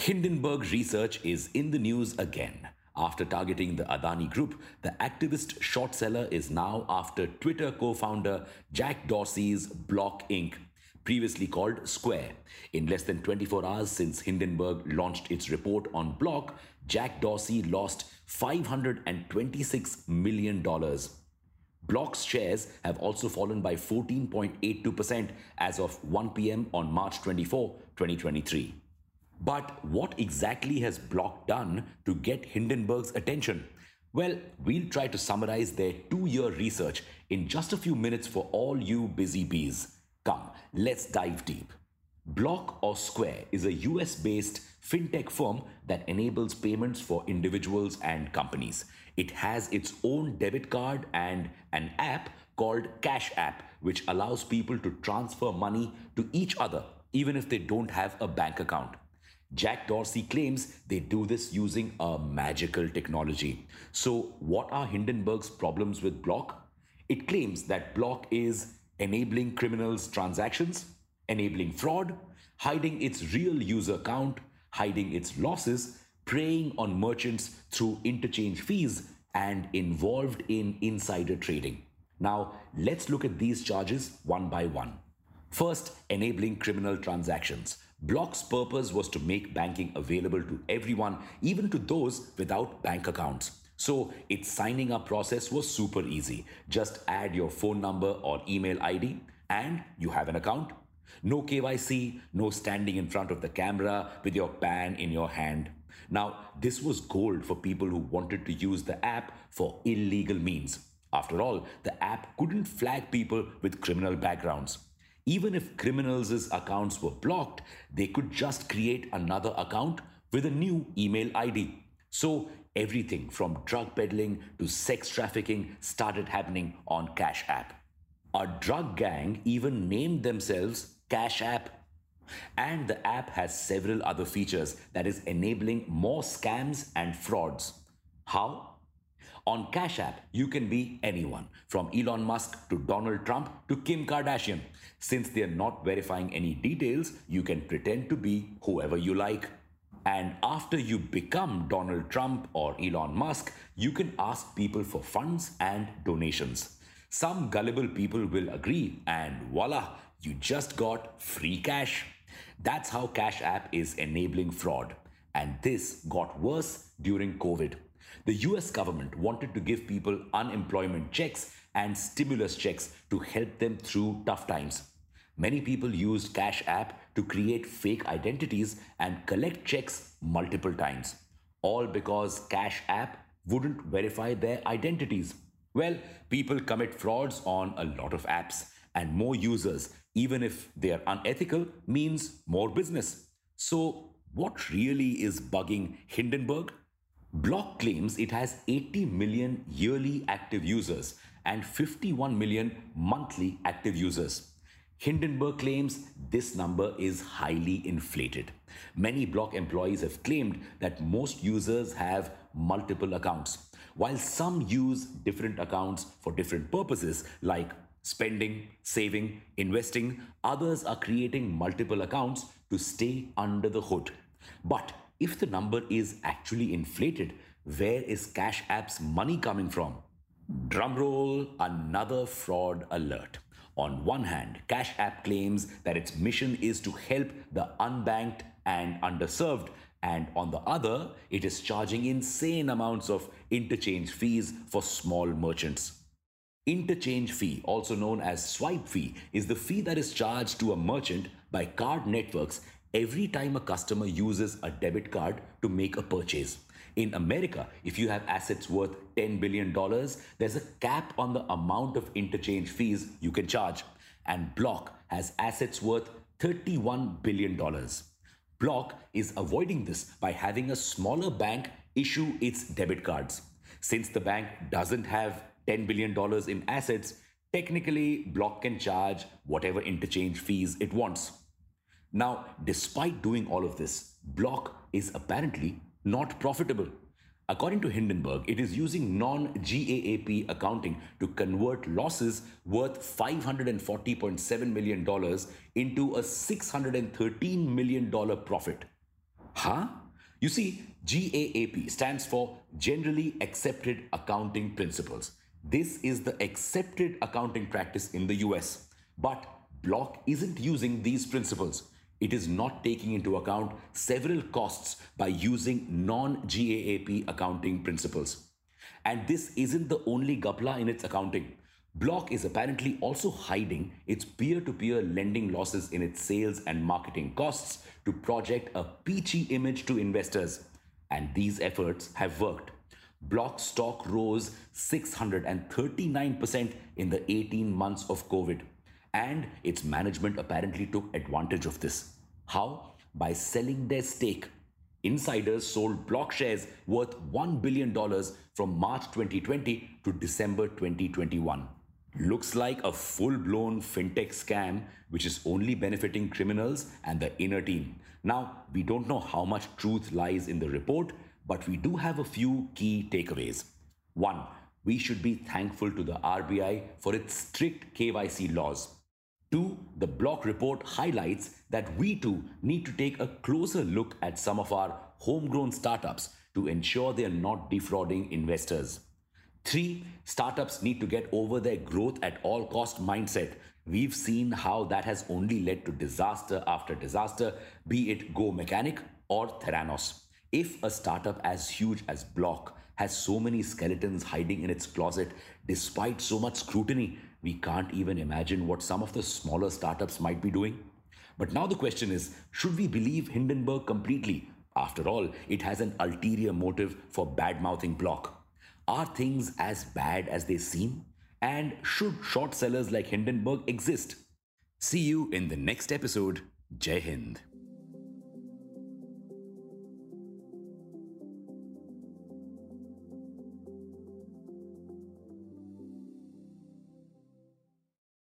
Hindenburg Research is in the news again. After targeting the Adani Group, the activist short seller is now after Twitter co founder Jack Dorsey's Block Inc., previously called Square. In less than 24 hours since Hindenburg launched its report on Block, Jack Dorsey lost $526 million. Block's shares have also fallen by 14.82% as of 1 p.m. on March 24, 2023. But what exactly has Block done to get Hindenburg's attention? Well, we'll try to summarize their two year research in just a few minutes for all you busy bees. Come, let's dive deep. Block or Square is a US based fintech firm that enables payments for individuals and companies. It has its own debit card and an app called Cash App, which allows people to transfer money to each other even if they don't have a bank account. Jack Dorsey claims they do this using a magical technology. So, what are Hindenburg's problems with Block? It claims that Block is enabling criminals' transactions, enabling fraud, hiding its real user count, hiding its losses, preying on merchants through interchange fees, and involved in insider trading. Now, let's look at these charges one by one. First, enabling criminal transactions. Block's purpose was to make banking available to everyone, even to those without bank accounts. So its signing up process was super easy. Just add your phone number or email ID and you have an account. No KYC, no standing in front of the camera with your PAN in your hand. Now, this was gold for people who wanted to use the app for illegal means. After all, the app couldn't flag people with criminal backgrounds. Even if criminals' accounts were blocked, they could just create another account with a new email ID. So everything from drug peddling to sex trafficking started happening on Cash App. A drug gang even named themselves Cash App. And the app has several other features that is enabling more scams and frauds. How? On Cash App, you can be anyone, from Elon Musk to Donald Trump to Kim Kardashian. Since they are not verifying any details, you can pretend to be whoever you like. And after you become Donald Trump or Elon Musk, you can ask people for funds and donations. Some gullible people will agree, and voila, you just got free cash. That's how Cash App is enabling fraud. And this got worse during COVID. The US government wanted to give people unemployment checks and stimulus checks to help them through tough times. Many people used Cash App to create fake identities and collect checks multiple times, all because Cash App wouldn't verify their identities. Well, people commit frauds on a lot of apps, and more users, even if they are unethical, means more business. So, what really is bugging Hindenburg? Block claims it has 80 million yearly active users and 51 million monthly active users. Hindenburg claims this number is highly inflated. Many Block employees have claimed that most users have multiple accounts, while some use different accounts for different purposes like spending, saving, investing. Others are creating multiple accounts to stay under the hood. But if the number is actually inflated, where is Cash App's money coming from? Drumroll, another fraud alert. On one hand, Cash App claims that its mission is to help the unbanked and underserved, and on the other, it is charging insane amounts of interchange fees for small merchants. Interchange fee, also known as swipe fee, is the fee that is charged to a merchant by card networks every time a customer uses a debit card to make a purchase. In America, if you have assets worth $10 billion, there's a cap on the amount of interchange fees you can charge. And Block has assets worth $31 billion. Block is avoiding this by having a smaller bank issue its debit cards. Since the bank doesn't have $10 billion in assets, technically Block can charge whatever interchange fees it wants. Now, despite doing all of this, Block is apparently not profitable. According to Hindenburg, it is using non GAAP accounting to convert losses worth $540.7 million into a $613 million profit. Huh? You see, GAAP stands for Generally Accepted Accounting Principles. This is the accepted accounting practice in the US. But Block isn't using these principles. It is not taking into account several costs by using non GAAP accounting principles. And this isn't the only gapla in its accounting. Block is apparently also hiding its peer to peer lending losses in its sales and marketing costs to project a peachy image to investors. And these efforts have worked. Block stock rose 639% in the 18 months of COVID. And its management apparently took advantage of this. How? By selling their stake. Insiders sold block shares worth $1 billion from March 2020 to December 2021. Looks like a full blown fintech scam which is only benefiting criminals and the inner team. Now, we don't know how much truth lies in the report, but we do have a few key takeaways. One, we should be thankful to the RBI for its strict KYC laws. Two, the block report highlights that we too need to take a closer look at some of our homegrown startups to ensure they are not defrauding investors. Three, startups need to get over their growth at all cost mindset. We've seen how that has only led to disaster after disaster, be it Go Mechanic or Theranos. If a startup as huge as Block has so many skeletons hiding in its closet despite so much scrutiny, we can't even imagine what some of the smaller startups might be doing. But now the question is should we believe Hindenburg completely? After all, it has an ulterior motive for bad mouthing Block. Are things as bad as they seem? And should short sellers like Hindenburg exist? See you in the next episode. Jai Hind.